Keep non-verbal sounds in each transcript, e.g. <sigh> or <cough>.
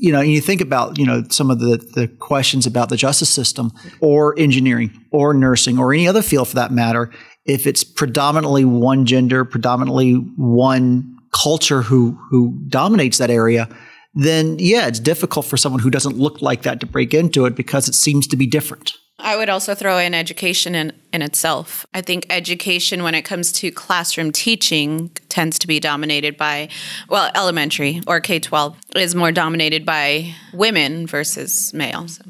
you know, you think about, you know, some of the, the questions about the justice system or engineering or nursing or any other field for that matter, if it's predominantly one gender, predominantly one culture who who dominates that area, then yeah, it's difficult for someone who doesn't look like that to break into it because it seems to be different. I would also throw in education in, in itself. I think education, when it comes to classroom teaching, tends to be dominated by, well, elementary or K 12 is more dominated by women versus males.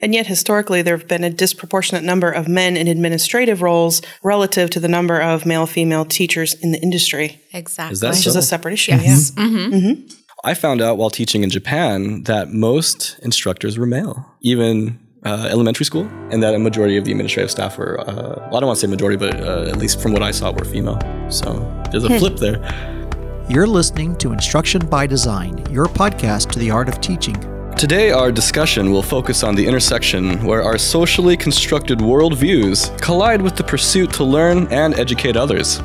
And yet, historically, there have been a disproportionate number of men in administrative roles relative to the number of male female teachers in the industry. Exactly. Is that Which so? is a separate issue. Yes. Yeah. Mm-hmm. I found out while teaching in Japan that most instructors were male, even uh, elementary school, and that a majority of the administrative staff were, uh, well, I don't want to say majority, but uh, at least from what I saw, were female. So there's a flip there. You're listening to Instruction by Design, your podcast to the art of teaching. Today, our discussion will focus on the intersection where our socially constructed worldviews collide with the pursuit to learn and educate others.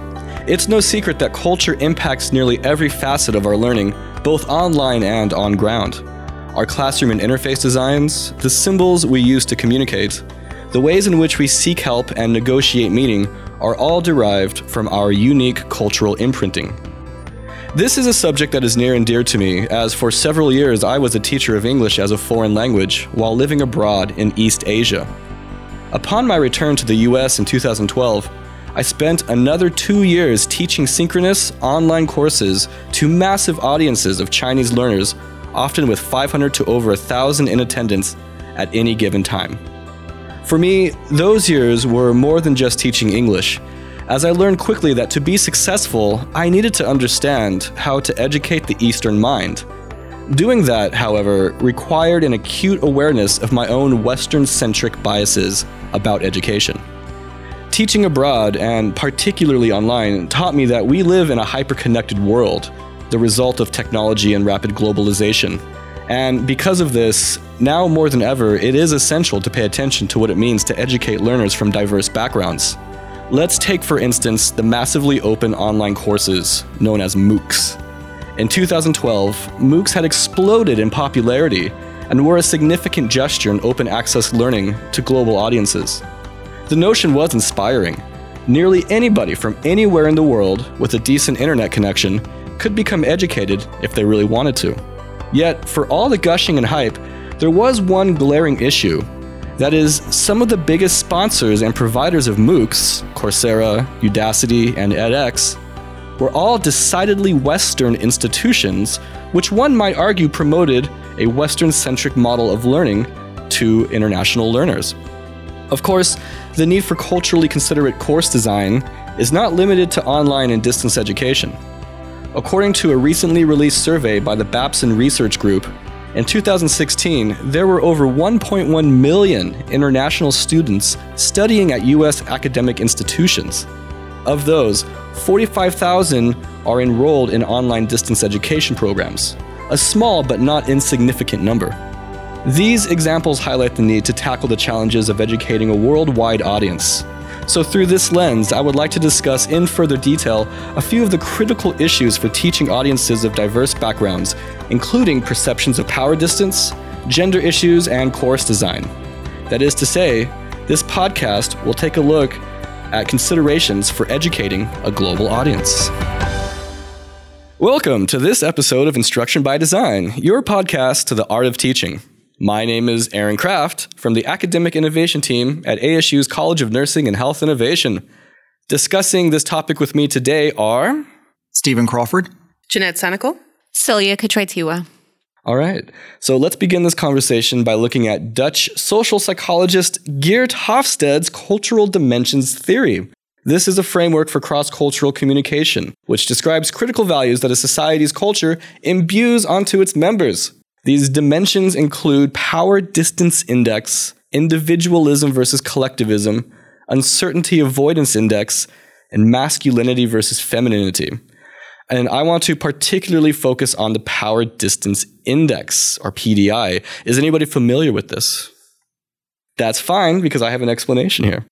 It's no secret that culture impacts nearly every facet of our learning, both online and on ground. Our classroom and interface designs, the symbols we use to communicate, the ways in which we seek help and negotiate meaning are all derived from our unique cultural imprinting. This is a subject that is near and dear to me, as for several years I was a teacher of English as a foreign language while living abroad in East Asia. Upon my return to the US in 2012, I spent another two years teaching synchronous online courses to massive audiences of Chinese learners, often with 500 to over 1,000 in attendance at any given time. For me, those years were more than just teaching English, as I learned quickly that to be successful, I needed to understand how to educate the Eastern mind. Doing that, however, required an acute awareness of my own Western centric biases about education. Teaching abroad, and particularly online, taught me that we live in a hyper-connected world, the result of technology and rapid globalization. And because of this, now more than ever, it is essential to pay attention to what it means to educate learners from diverse backgrounds. Let's take, for instance, the massively open online courses known as MOOCs. In 2012, MOOCs had exploded in popularity and were a significant gesture in open access learning to global audiences. The notion was inspiring. Nearly anybody from anywhere in the world with a decent internet connection could become educated if they really wanted to. Yet, for all the gushing and hype, there was one glaring issue. That is, some of the biggest sponsors and providers of MOOCs, Coursera, Udacity, and edX, were all decidedly Western institutions, which one might argue promoted a Western centric model of learning to international learners. Of course, the need for culturally considerate course design is not limited to online and distance education. According to a recently released survey by the Babson Research Group, in 2016, there were over 1.1 million international students studying at U.S. academic institutions. Of those, 45,000 are enrolled in online distance education programs, a small but not insignificant number. These examples highlight the need to tackle the challenges of educating a worldwide audience. So, through this lens, I would like to discuss in further detail a few of the critical issues for teaching audiences of diverse backgrounds, including perceptions of power distance, gender issues, and course design. That is to say, this podcast will take a look at considerations for educating a global audience. Welcome to this episode of Instruction by Design, your podcast to the art of teaching. My name is Aaron Kraft from the Academic Innovation Team at ASU's College of Nursing and Health Innovation. Discussing this topic with me today are. Stephen Crawford. Jeanette Senecal. Celia Katretiwa. All right, so let's begin this conversation by looking at Dutch social psychologist Geert Hofstede's cultural dimensions theory. This is a framework for cross cultural communication, which describes critical values that a society's culture imbues onto its members. These dimensions include power distance index, individualism versus collectivism, uncertainty avoidance index, and masculinity versus femininity. And I want to particularly focus on the power distance index, or PDI. Is anybody familiar with this? That's fine because I have an explanation here.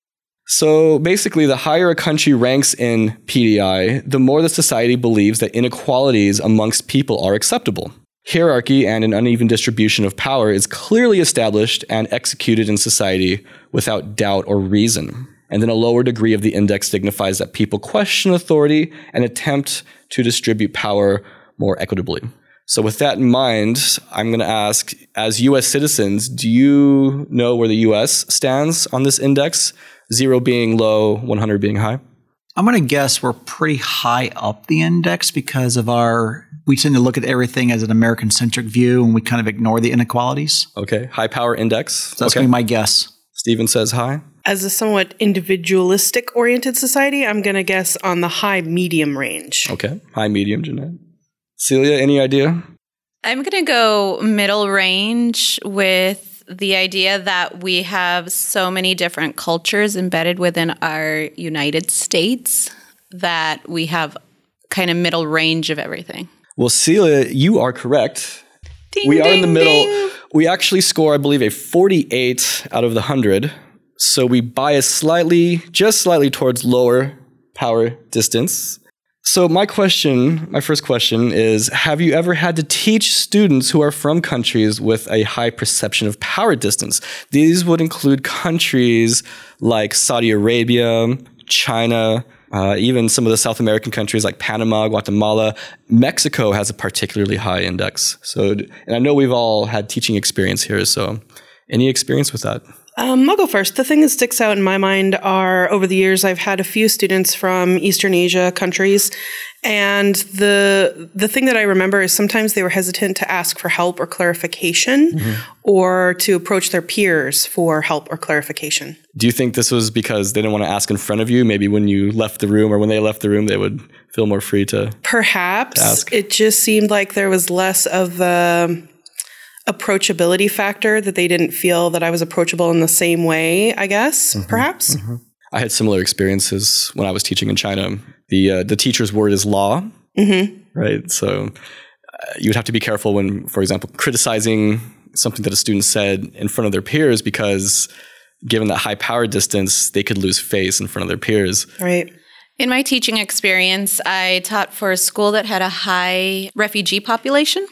So basically, the higher a country ranks in PDI, the more the society believes that inequalities amongst people are acceptable. Hierarchy and an uneven distribution of power is clearly established and executed in society without doubt or reason. And then a lower degree of the index signifies that people question authority and attempt to distribute power more equitably. So, with that in mind, I'm going to ask as US citizens, do you know where the US stands on this index? Zero being low, 100 being high? I'm going to guess we're pretty high up the index because of our, we tend to look at everything as an American centric view and we kind of ignore the inequalities. Okay. High power index. So that's okay. going to be my guess. Stephen says high. As a somewhat individualistic oriented society, I'm going to guess on the high medium range. Okay. High medium, Jeanette. Celia, any idea? I'm going to go middle range with the idea that we have so many different cultures embedded within our United States that we have kind of middle range of everything. Well, Celia, you are correct. Ding, we are in the middle. ding. We actually score, I believe, a 48 out of the 100. So we bias slightly, just slightly towards lower power distance. So, my question, my first question is Have you ever had to teach students who are from countries with a high perception of power distance? These would include countries like Saudi Arabia, China, uh, even some of the South American countries like Panama, Guatemala. Mexico has a particularly high index. So, and I know we've all had teaching experience here. So, any experience with that? Um, I'll go first. The thing that sticks out in my mind are over the years, I've had a few students from Eastern Asia countries, and the the thing that I remember is sometimes they were hesitant to ask for help or clarification, or to approach their peers for help or clarification. Do you think this was because they didn't want to ask in front of you? Maybe when you left the room or when they left the room, they would feel more free to. Perhaps ask. it just seemed like there was less of the approachability factor that they didn't feel that I was approachable in the same way. I guess perhaps. I had similar experiences when I was teaching in China. The uh, the teacher's word is law, right? So uh, you would have to be careful when, for example, criticizing something that a student said in front of their peers because given that high power distance, they could lose face in front of their peers. Right. In my teaching experience, I taught for a school that had a high refugee population.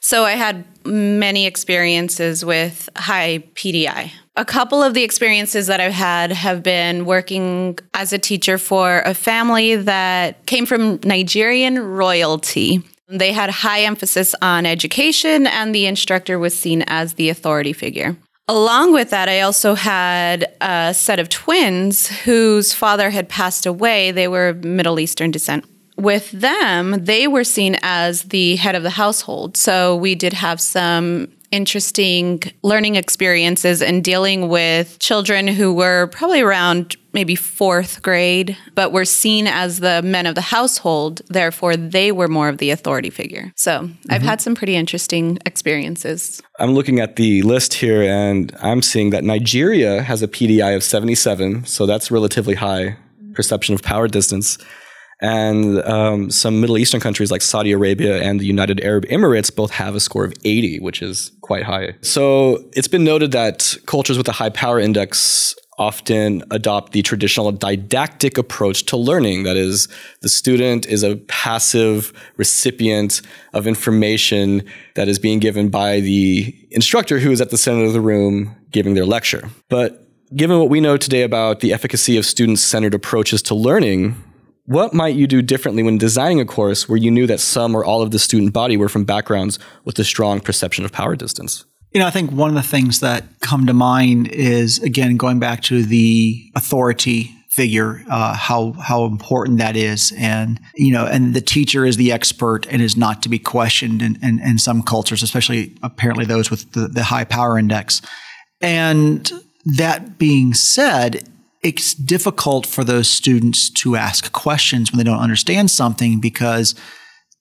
So I had many experiences with high PDI. A couple of the experiences that I've had have been working as a teacher for a family that came from Nigerian royalty. They had high emphasis on education, and the instructor was seen as the authority figure. Along with that, I also had a set of twins whose father had passed away. They were Middle Eastern descent. With them, they were seen as the head of the household. So we did have some interesting learning experiences and dealing with children who were probably around maybe fourth grade, but were seen as the men of the household. Therefore, they were more of the authority figure. So I've mm-hmm. had some pretty interesting experiences. I'm looking at the list here and I'm seeing that Nigeria has a PDI of 77, so that's relatively high perception of power distance. And um, some Middle Eastern countries like Saudi Arabia and the United Arab Emirates both have a score of 80, which is quite high. So it's been noted that cultures with a high power index often adopt the traditional didactic approach to learning. That is, the student is a passive recipient of information that is being given by the instructor who is at the center of the room giving their lecture. But given what we know today about the efficacy of student centered approaches to learning, what might you do differently when designing a course where you knew that some or all of the student body were from backgrounds with a strong perception of power distance? You know, I think one of the things that come to mind is again going back to the authority figure, uh, how how important that is, and you know, and the teacher is the expert and is not to be questioned in, in, in some cultures, especially apparently those with the, the high power index. And that being said, it's difficult for those students to ask questions when they don't understand something because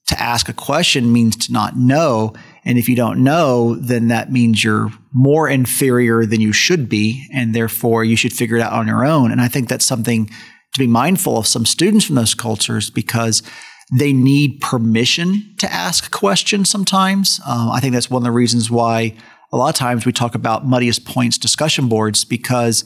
to ask a question means to not know. And if you don't know, then that means you're more inferior than you should be. And therefore, you should figure it out on your own. And I think that's something to be mindful of some students from those cultures because they need permission to ask questions sometimes. Um, I think that's one of the reasons why a lot of times we talk about muddiest points discussion boards because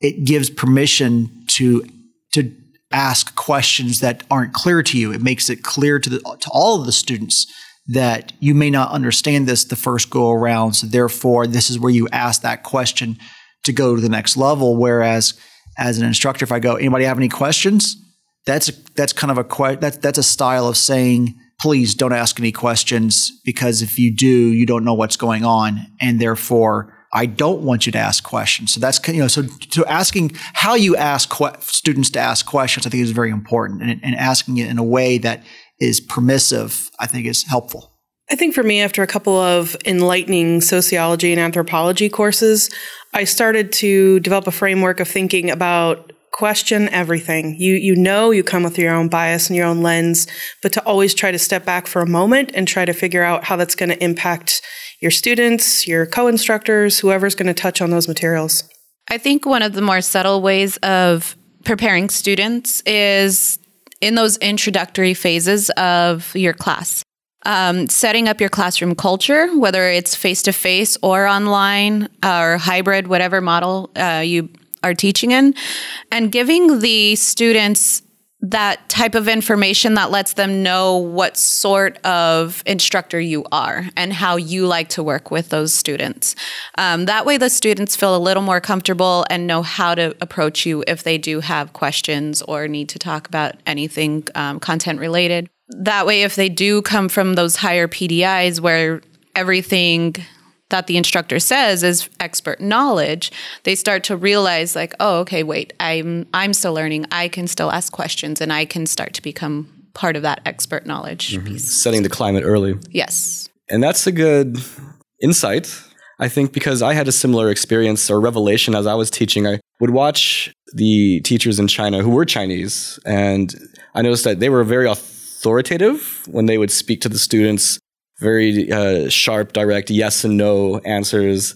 it gives permission to to ask questions that aren't clear to you. It makes it clear to the to all of the students that you may not understand this the first go around. So therefore, this is where you ask that question to go to the next level. Whereas as an instructor, if I go, anybody have any questions? That's a, that's kind of a que- that's that's a style of saying, please don't ask any questions because if you do, you don't know what's going on, and therefore I don't want you to ask questions. So that's you know so so asking how you ask que- students to ask questions, I think is very important, and, and asking it in a way that is permissive, I think is helpful. I think for me, after a couple of enlightening sociology and anthropology courses, I started to develop a framework of thinking about question everything. You you know you come with your own bias and your own lens, but to always try to step back for a moment and try to figure out how that's going to impact your students, your co-instructors, whoever's going to touch on those materials. I think one of the more subtle ways of preparing students is in those introductory phases of your class. Um, setting up your classroom culture, whether it's face to face or online or hybrid, whatever model uh, you are teaching in, and giving the students that type of information that lets them know what sort of instructor you are and how you like to work with those students. Um, that way, the students feel a little more comfortable and know how to approach you if they do have questions or need to talk about anything um, content related. That way, if they do come from those higher PDIs where everything that the instructor says is expert knowledge, they start to realize like, oh, okay, wait, I'm I'm still learning. I can still ask questions and I can start to become part of that expert knowledge mm-hmm. piece. Setting the climate early. Yes. And that's a good insight, I think, because I had a similar experience or revelation as I was teaching. I would watch the teachers in China who were Chinese, and I noticed that they were very authoritative when they would speak to the students very uh, sharp, direct yes and no answers,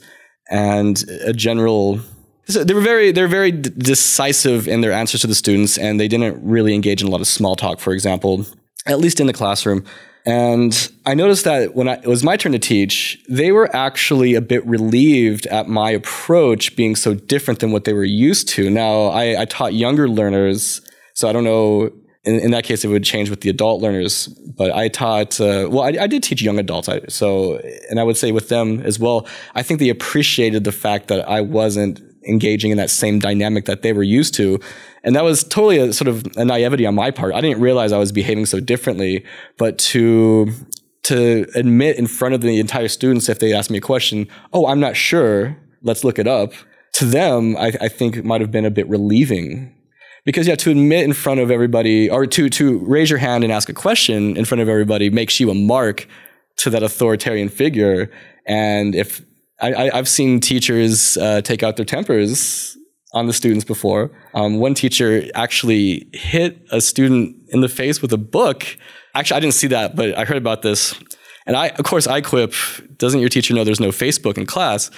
and a general. So they were very they're very d- decisive in their answers to the students, and they didn't really engage in a lot of small talk, for example, at least in the classroom. And I noticed that when I, it was my turn to teach, they were actually a bit relieved at my approach being so different than what they were used to. Now, I, I taught younger learners, so I don't know in, in, that case, it would change with the adult learners. But I taught, uh, well, I, I, did teach young adults. I, so, and I would say with them as well, I think they appreciated the fact that I wasn't engaging in that same dynamic that they were used to. And that was totally a sort of a naivety on my part. I didn't realize I was behaving so differently, but to, to admit in front of the entire students, if they asked me a question, oh, I'm not sure, let's look it up. To them, I, I think might have been a bit relieving because yeah, to admit in front of everybody or to to raise your hand and ask a question in front of everybody makes you a mark to that authoritarian figure. And if I, have seen teachers uh, take out their tempers on the students before. Um, one teacher actually hit a student in the face with a book. Actually, I didn't see that, but I heard about this. And I, of course, I quip, doesn't your teacher know there's no Facebook in class?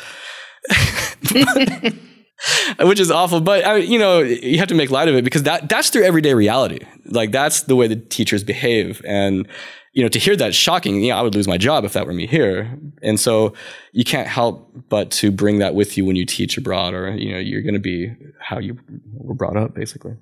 <laughs> <laughs> which is awful. But I, you know, you have to make light of it because that that's their everyday reality. Like that's the way the teachers behave, and you know, to hear that shocking. You know, I would lose my job if that were me here. And so you can't help but to bring that with you when you teach abroad, or you know, you're going to be how you were brought up, basically.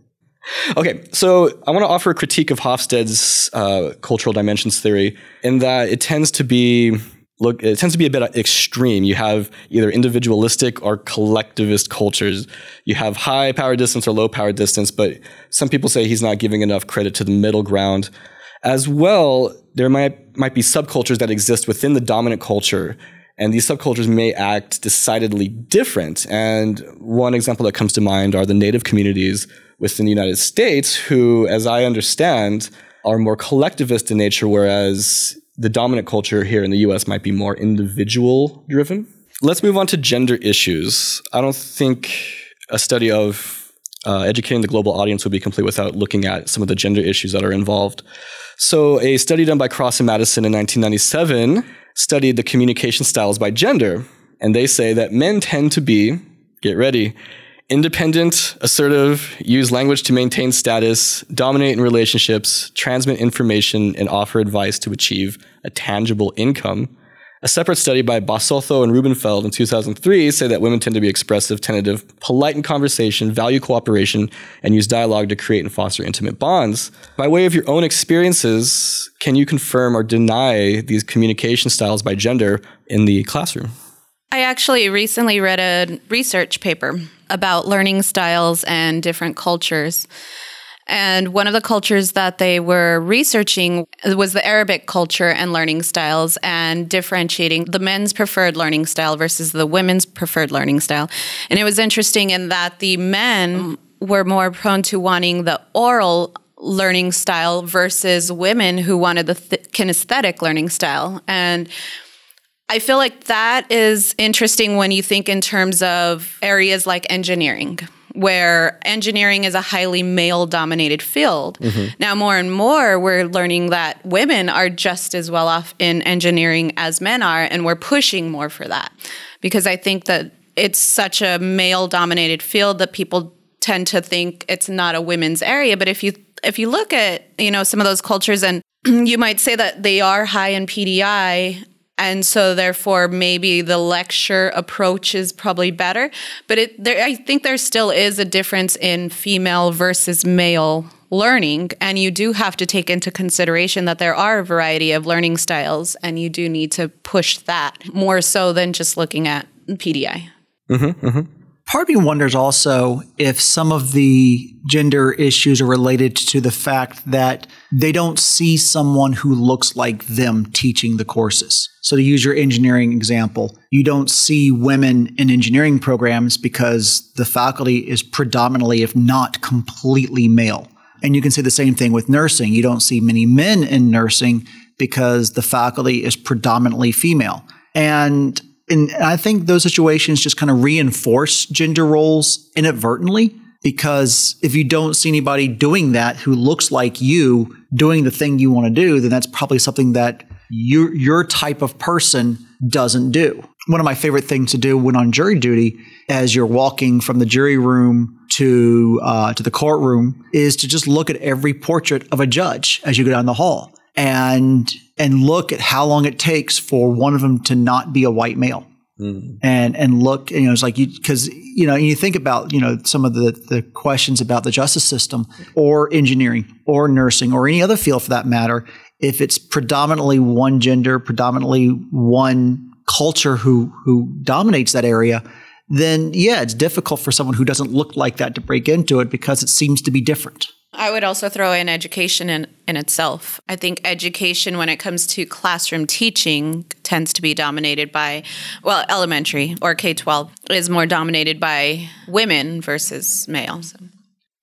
Okay, so I want to offer a critique of Hofstede's uh, cultural dimensions theory in that it tends to be look it tends to be a bit uh, extreme. You have either individualistic or collectivist cultures. You have high power distance or low power distance but some people say he's not giving enough credit to the middle ground. As well there might might be subcultures that exist within the dominant culture and these subcultures may act decidedly different. And one example that comes to mind are the native communities within the United States who as i understand are more collectivist in nature whereas the dominant culture here in the US might be more individual driven. Let's move on to gender issues. I don't think a study of uh, educating the global audience would be complete without looking at some of the gender issues that are involved. So, a study done by Cross and Madson in 1997 studied the communication styles by gender, and they say that men tend to be, get ready, independent, assertive, use language to maintain status, dominate in relationships, transmit information, and offer advice to achieve a tangible income. A separate study by Basow and Rubenfeld in 2003 say that women tend to be expressive, tentative, polite in conversation, value cooperation, and use dialogue to create and foster intimate bonds. By way of your own experiences, can you confirm or deny these communication styles by gender in the classroom? I actually recently read a research paper about learning styles and different cultures. And one of the cultures that they were researching was the Arabic culture and learning styles and differentiating the men's preferred learning style versus the women's preferred learning style. And it was interesting in that the men were more prone to wanting the oral learning style versus women who wanted the th- kinesthetic learning style. And I feel like that is interesting when you think in terms of areas like engineering where engineering is a highly male dominated field. Mm-hmm. Now, more and more, we're learning that women are just as well off in engineering as men are, and we're pushing more for that because I think that it's such a male dominated field that people tend to think it's not a women's area. But if you if you look at you know some of those cultures and <clears throat> you might say that they are high in PDI and so therefore maybe the lecture approach is probably better. But it there i think there still is a difference in female versus male learning. And you do have to take into consideration that there are a variety of learning styles and you do need to push that more so than just looking at pdi mm-hmm, mm-hmm. Part of me wonders also if some of the gender issues are related to the fact that they don't see someone who looks like them teaching the courses. So, to use your engineering example, you don't see women in engineering programs because the faculty is predominantly, if not completely, male. And you can say the same thing with nursing. You don't see many men in nursing because the faculty is predominantly female. And and I think those situations just kind of reinforce gender roles inadvertently because if you don't see anybody doing that who looks like you doing the thing you want to do, then that's probably something that your your type of person doesn't do. One of my favorite things to do when on jury duty, as you're walking from the jury room to uh, to the courtroom, is to just look at every portrait of a judge as you go down the hall and and look at how long it takes for one of them to not be a white male. Mm. And and look, you know, it's like you because you know you think about you know some of the the questions about the justice system or engineering or nursing or any other field for that matter. If it's predominantly one gender, predominantly one culture who who dominates that area, then yeah, it's difficult for someone who doesn't look like that to break into it because it seems to be different. I would also throw in education in, in itself. I think education, when it comes to classroom teaching, tends to be dominated by, well, elementary or K 12 is more dominated by women versus males.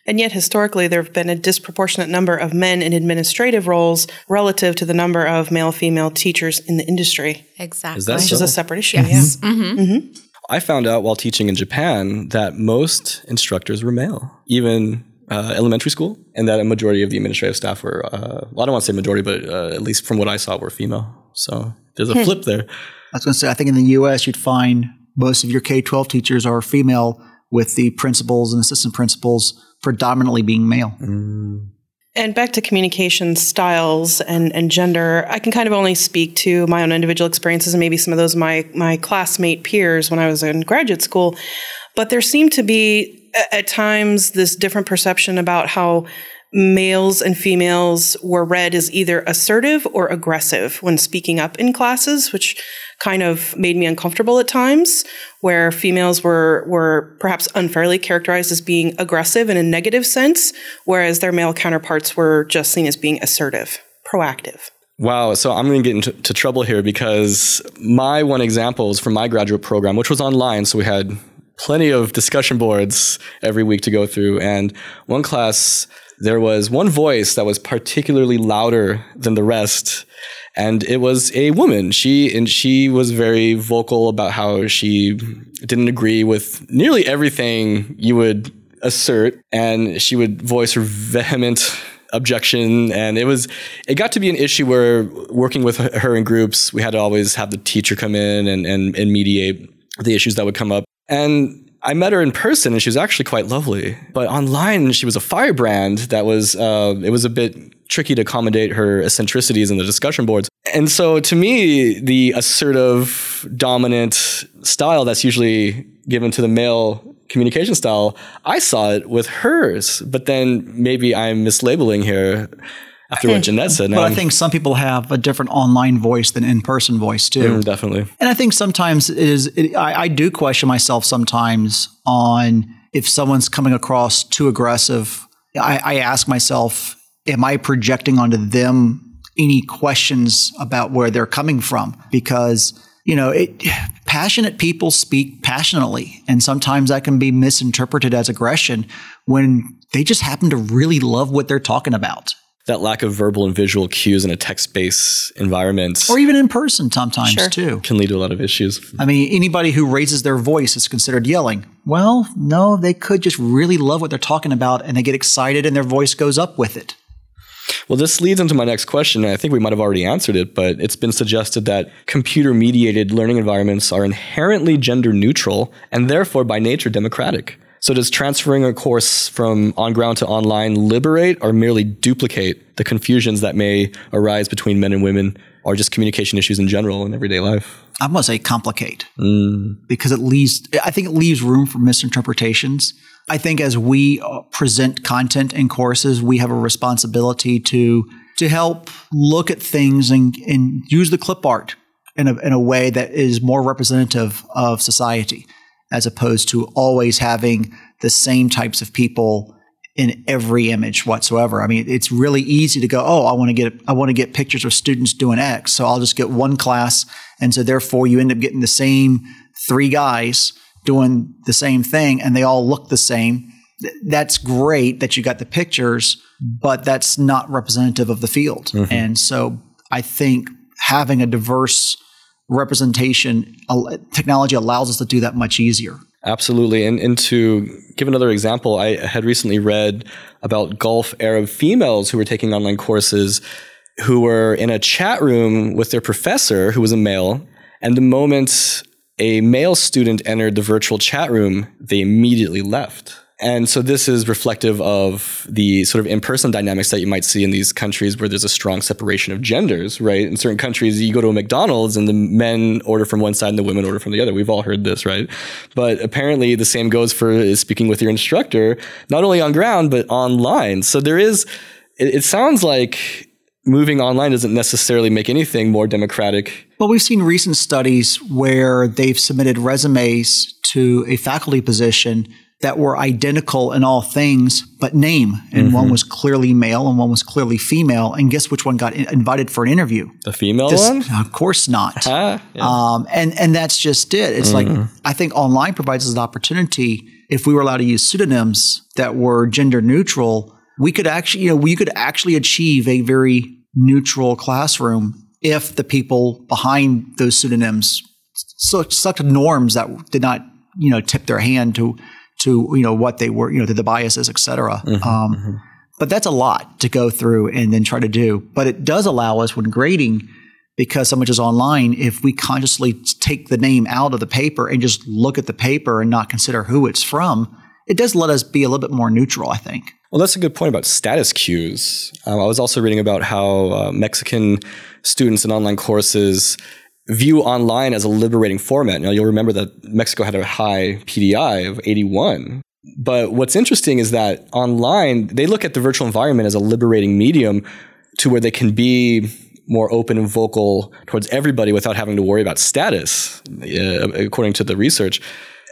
And yet, historically, there have been a disproportionate number of men in administrative roles relative to the number of male female teachers in the industry. Exactly. Is that Which so? is a separate issue. Yes. Yeah. Mm-hmm. Mm-hmm. I found out while teaching in Japan that most instructors were male, even uh, elementary school, and that a majority of the administrative staff were, uh, well, I don't want to say majority, but uh, at least from what I saw, were female. So there's a hmm. flip there. I was going to say, I think in the U.S., you'd find most of your K 12 teachers are female, with the principals and assistant principals predominantly being male. Mm. And back to communication styles and, and gender, I can kind of only speak to my own individual experiences and maybe some of those my, my classmate peers when I was in graduate school. But there seemed to be at times this different perception about how males and females were read as either assertive or aggressive when speaking up in classes, which kind of made me uncomfortable at times, where females were were perhaps unfairly characterized as being aggressive in a negative sense, whereas their male counterparts were just seen as being assertive, proactive. Wow. So I'm going to get into trouble here because my one example is from my graduate program, which was online. So we had plenty of discussion boards every week to go through. And one class, there was one voice that was particularly louder than the rest. And it was a woman. She and she was very vocal about how she didn't agree with nearly everything you would assert, and she would voice her vehement objection and it was it got to be an issue where working with her in groups we had to always have the teacher come in and and, and mediate the issues that would come up and I met her in person and she was actually quite lovely. But online, she was a firebrand that was, uh, it was a bit tricky to accommodate her eccentricities in the discussion boards. And so to me, the assertive, dominant style that's usually given to the male communication style, I saw it with hers. But then maybe I'm mislabeling here after what Jeanette said. But I think some people have a different online voice than in person voice too. Mm, definitely. And I think sometimes it is it, I, I do question myself sometimes on if someone's coming across too aggressive. I, I ask myself, am I projecting onto them any questions about where they're coming from? Because you know, it, passionate people speak passionately, and sometimes that can be misinterpreted as aggression when they just happen to really love what they're talking about, That lack of verbal and visual cues in a text based environment or even in person sometimes Sure. too. can lead to a lot of issues. I mean, anybody who raises their voice is considered yelling. Well, no, they could just really love what they're talking about and they get excited and their voice goes up with it. Well, this leads into my next question. and I think we might have already answered it, but it's been suggested that computer mediated learning environments are inherently gender neutral and therefore by nature democratic. So, does transferring a course from on ground to online liberate or merely duplicate the confusions that may arise between men and women or just communication issues in general in everyday life? I'm going to say complicate because it leaves, I think it leaves room for misinterpretations. I think as we uh, present content in courses, we have a responsibility to, to help look at things and, and use the clip art in a, in a way that is more representative of society as opposed to always having the same types of people in every image whatsoever. I mean, it's really easy to go, oh, I want to get I want to get pictures of students doing X, so I'll just get one class, and so therefore you end up getting the same three guys doing the same thing, and they all look the same. That's great that you got the pictures, but that's not representative of the field. Mm-hmm. And so I think having a diverse representation, technology allows us to do that much easier. Absolutely. And, and to give another example, I had recently read about Gulf Arab females who were taking online courses who were in a chat room with their professor, who was a male. And the moment a male student entered the virtual chat room, they immediately left. And so this is reflective of the sort of in-person dynamics that you might see in these countries where there's a strong separation of genders, right? In certain countries, you go to a McDonald's and the men order from one side and the women order from the other. We've all heard this, right? But apparently the same goes for speaking with your instructor, not only on ground, but online. So there is, it, it sounds like moving online doesn't necessarily make anything more democratic. Well, we've seen recent studies where they've submitted resumes to a faculty position that were identical in all things but name. And one was clearly male and one was clearly female. And guess which one got in- invited for an interview? The female This- one? Of course not. <laughs> Ah, yeah. Um, and and that's just it. It's like I think online provides us an opportunity. If we were allowed to use pseudonyms that were gender neutral, we could actually, you know, we could actually achieve a very neutral classroom if the people behind those pseudonyms such such norms that did not, you know, tip their hand to to you know what they were, you know, to the biases, et cetera. um, But that's a lot to go through and then try to do. But it does allow us when grading because so much is online, if we consciously take the name out of the paper and just look at the paper and not consider who it's from, it does let us be a little bit more neutral, I think. Well, that's a good point about status cues. Um, I was also reading about how uh, Mexican students in online courses view online as a liberating format. Now, you'll remember that Mexico had a high PDI of 81. But what's interesting is that online, they look at the virtual environment as a liberating medium to where they can be more open and vocal towards everybody without having to worry about status, uh, according to the research.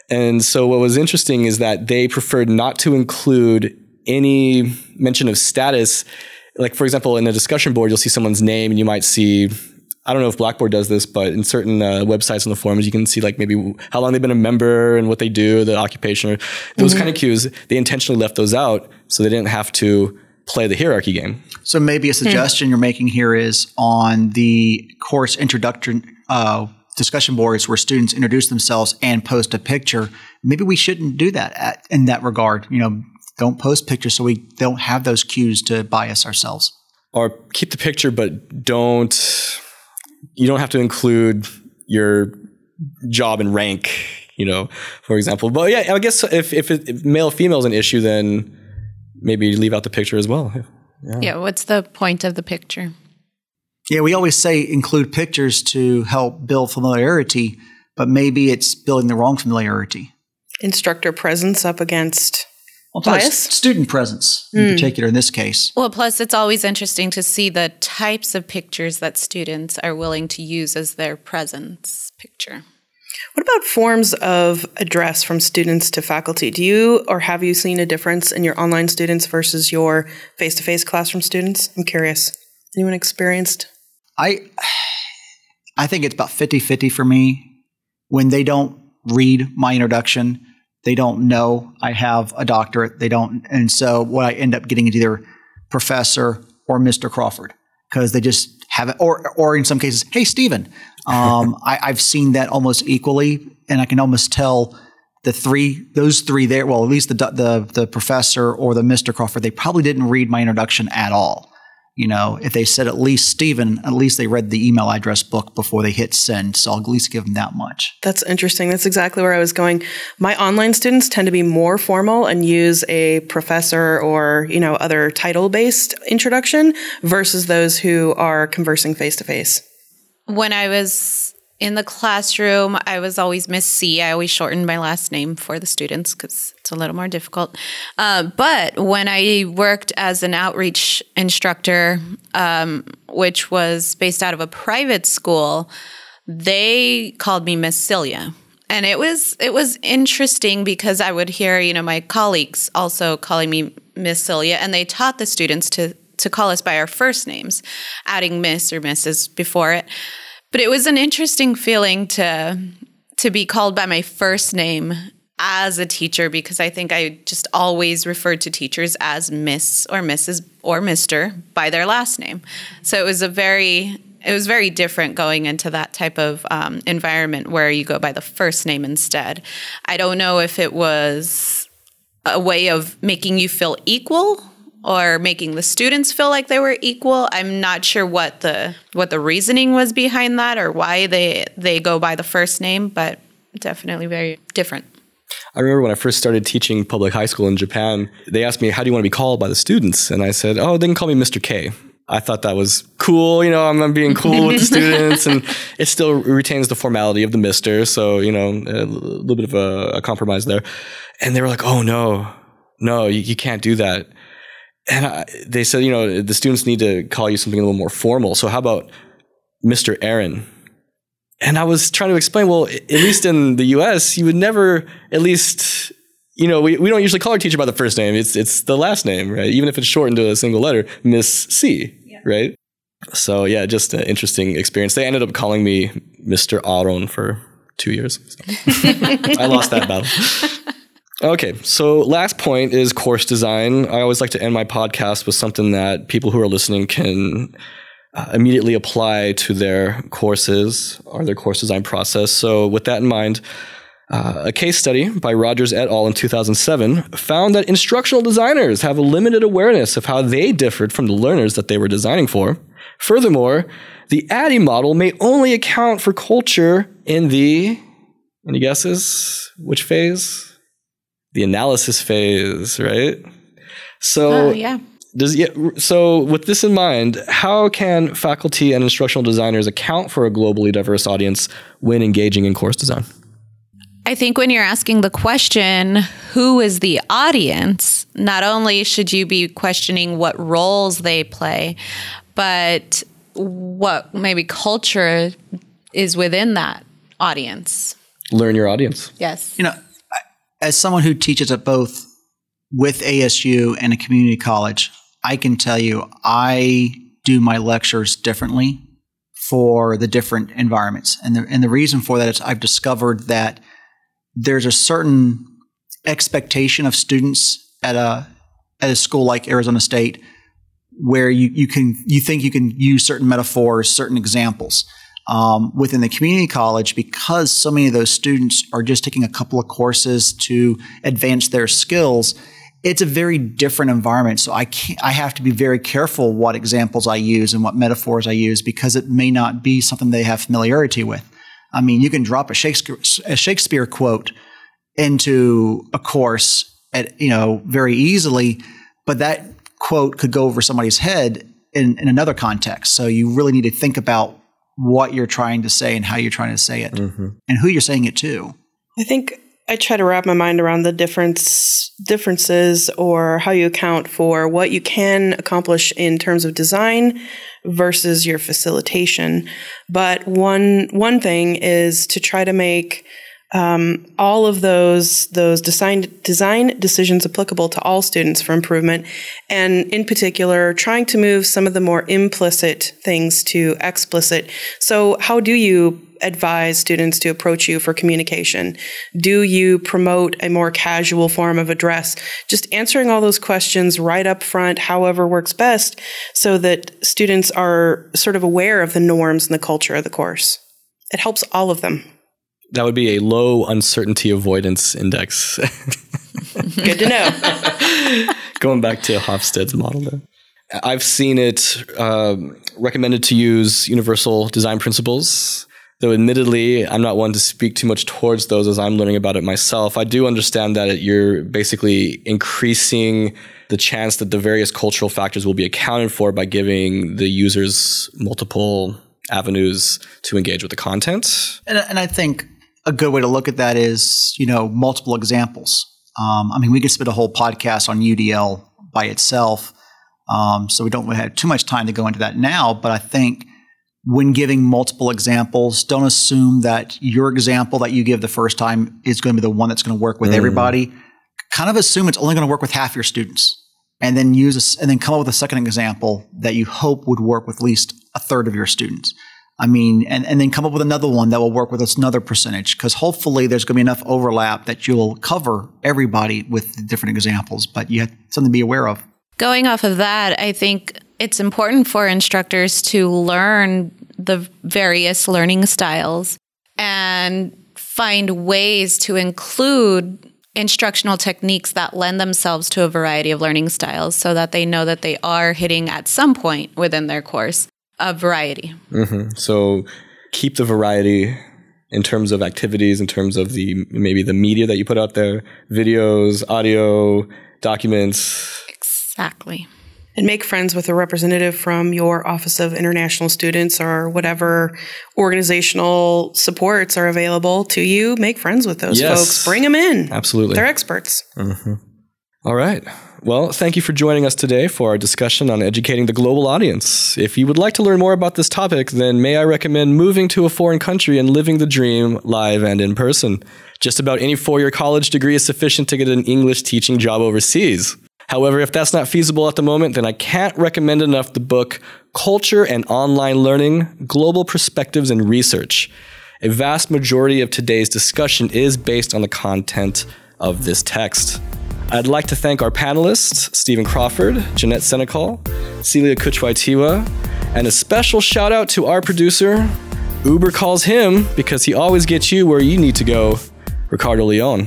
And so what was interesting is that they preferred not to include any mention of status. Like, for example, in a discussion board, you'll see someone's name and you might see, I don't know if Blackboard does this, but in certain uh, websites on the forums, you can see like maybe how long they've been a member and what they do, the occupation, or those kind of cues. They intentionally left those out so they didn't have to play the hierarchy game. So maybe a suggestion you're making here is on the course introduction uh, discussion boards where students introduce themselves and post a picture. Maybe we shouldn't do that at, in that regard. You know, don't post pictures so we don't have those cues to bias ourselves. or keep the picture, but don't you don't have to include your job and rank you know, for example. But yeah, I guess if if, it, if male female is an issue, then maybe leave out the picture as well. Yeah. yeah. What's the point of the picture? Yeah, we always say include pictures to help build familiarity, but maybe it's building the wrong familiarity. Instructor presence up against well, bias? Student presence in mm. particular in this case. Well, plus it's always interesting to see the types of pictures that students are willing to use as their presence picture. What about forms of address from students to faculty? Do you or have you seen a difference in your online students versus your face to face classroom students? I'm curious. Anyone experienced? I I think it's about 50 50 for me. When they don't read my introduction, they don't know I have a doctorate. They don't. And so what I end up getting is either professor or Mr. Crawford because they just have it, or, or in some cases, hey, Stephen. <laughs> Um, I, I've seen that almost equally, and I can almost tell the three, those three there, well, at least the, the, the professor or the Mr. Crawford, they probably didn't read my introduction at all. You know, if they said at least Stephen, at least they read the email address book before they hit send. So I'll at least give them that much. That's interesting. That's exactly where I was going. My online students tend to be more formal and use a professor or, you know, other title based introduction versus those who are conversing face to face. When I was in the classroom, I was always Miss C. I always shortened my last name for the students because it's a little more difficult. Uh, but when I worked as an outreach instructor, um, which was based out of a private school, they called me Miss Celia. And it was it was interesting because I would hear, you know, my colleagues also calling me Miss Celia, and they taught the students to to call us by our first names, adding Miss or Mrs. before it. But it was an interesting feeling to to be called by my first name as a teacher because I think I just always referred to teachers as Miss or Mrs. or Mr. by their last name. So it was a very it was very different going into that type of um, environment where you go by the first name instead. I don't know if it was a way of making you feel equal or making the students feel like they were equal. I'm not sure what the what the reasoning was behind that or why they they go by the first name, but definitely very different. I remember when I first started teaching public high school in Japan, they asked me, How do you want to be called by the students? And I said, Oh, they can call me Mr. K. I thought that was cool. You know, I'm, I'm being cool with the <laughs> students, and it still retains the formality of the Mister. So, you know, a little bit of a, a compromise there. And they were like, Oh, no, no, you, you can't do that and I, they said, you know, the students need to call you something a little more formal. So how about Mr. Aaron? And I was trying to explain, well, at least in the US, you would never, at least, you know, we, we don't usually call our teacher by the first name. It's, it's the last name, right? Even if it's shortened to a single letter, Miss C, yeah. right? So yeah, just an interesting experience. They ended up calling me Mr. Aaron for two years. So. <laughs> I lost that battle. <laughs> Okay, so last point is course design. I always like to end my podcast with something that people who are listening can uh, immediately apply to their courses or their course design process. So, with that in mind, uh, a case study by Rogers et al. in 2007 found that instructional designers have a limited awareness of how they differed from the learners that they were designing for. Furthermore, the ADDIE model may only account for culture in the, any guesses? Which phase? The analysis phase, right? So uh, yeah. Does, yeah, so with this in mind, how can faculty and instructional designers account for a globally diverse audience when engaging in course design? I think when you're asking the question, who is the audience, not only should you be questioning what roles they play, but what maybe culture is within that audience. Learn your audience. Yes. You know, as someone who teaches at both with ASU and a community college, I can tell you I do my lectures differently for the different environments. And the, and the reason for that is I've discovered that there's a certain expectation of students at a at a school like Arizona State where you, you can you think you can use certain metaphors, certain examples um, within the community college because so many of those students are just taking a couple of courses to advance their skills. It's a very different environment. So i i have to be very careful what examples i use and what metaphors i use because it may not be something they have familiarity with. I mean, you can drop a Shakespeare, a Shakespeare quote into a course at, you know, very easily, but that quote could go over somebody's head in, in another context. So you really need to think about what you're trying to say and how you're trying to say it mm-hmm. and who you're saying it to. I think I try to wrap my mind around the difference differences or how you account for what you can accomplish in terms of design versus your facilitation. But one one thing is to try to make um, all of those those design design decisions applicable to all students for improvement, and in particular, trying to move some of the more implicit things to explicit. So, how do you advise students to approach you for communication? Do you promote a more casual form of address? Just answering all those questions right up front, however works best, so that students are sort of aware of the norms and the culture of the course. It helps all of them. That would be a low uncertainty avoidance index. <laughs> Good to know. <laughs> Going back to Hofstede's model there. I've seen it um recommended to use universal design principles. Though, admittedly, I'm not one to speak too much towards those as I'm learning about it myself. I do understand that you're basically increasing the chance that the various cultural factors will be accounted for by giving the users multiple avenues to engage with the content. And, and I think a good way to look at that is, you know, multiple examples. Um, I mean, we could spend a whole podcast on UDL by itself. Um, so we don't really have too much time to go into that now. But I think when giving multiple examples, don't assume that your example that you give the first time is going to be the one that's going to work with everybody. Kind of assume it's only going to work with half your students. And then use a and then come up with a second example that you hope would work with at least a third of your students. I mean, and, and then come up with another one that will work with us another percentage because hopefully there's going to be enough overlap that you'll cover everybody with different examples, but you have something to be aware of. Going off of that, I think it's important for instructors to learn the various learning styles and find ways to include instructional techniques that lend themselves to a variety of learning styles so that they know that they are hitting at some point within their course a variety. Mm-hmm. So keep the variety in terms of activities, in terms of the maybe the media that you put out there, videos, audio, documents. Exactly. and make friends with a representative from your Office of International Students or whatever organizational supports are available to you. Make friends with those Yes. folks. Bring them in. Absolutely. They're experts. Mm-hmm. All right. Well, thank you for joining us today for our discussion on educating the global audience. If you would like to learn more about this topic, then may I recommend moving to a foreign country and living the dream live and in person. Just about any four year college degree is sufficient to get an English teaching job overseas. However, if that's not feasible at the moment, then I can't recommend enough the book Culture and Online Learning Global Perspectives and Research. A vast majority of today's discussion is based on the content of this text. I'd like to thank our panelists, Stephen Crawford, Jeanette Senecal, Celia Kuchwaitiwa, and a special shout out to our producer, Uber calls him because he always gets you where you need to go, Ricardo Leon.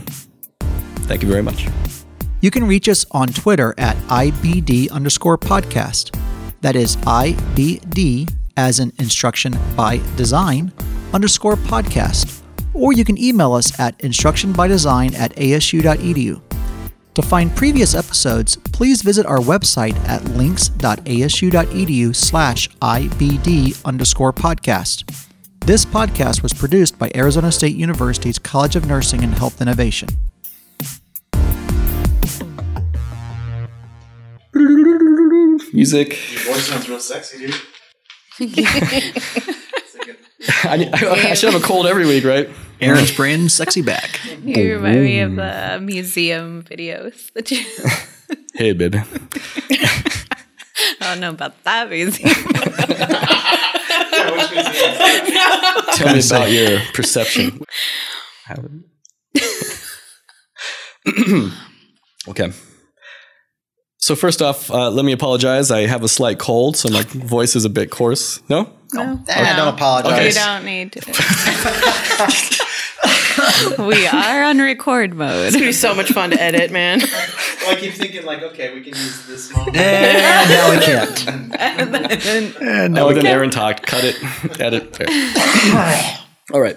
Thank you very much. You can reach us on Twitter at IBD underscore podcast. That is IBD as in instruction by design underscore podcast. Or you can email us at instructionbydesign at asu.edu. To find previous episodes, please visit our website at links.asu.edu slash IBD underscore podcast. This podcast was produced by Arizona State University's College of Nursing and Health Innovation. Music. Your voice sounds real sexy, dude. <laughs> <laughs> I, I, I should have a cold every week, right? Aaron's brand sexy back. You remind me of the museum videos that you. <laughs> Hey, baby. I don't know about that museum. <laughs> Tell me about your perception. <clears throat> okay. So first off, uh, let me apologize. I have a slight cold, so my voice is a bit coarse. No? No, I don't apologize. Okay. You don't need to. <laughs> we are on record mode. It's gonna be so much fun to edit, man. Well, I keep thinking like, okay, we can use this moment. Eh, and now we can't. Eh, oh, then Aaron talked. Cut it. Edit. There. All right.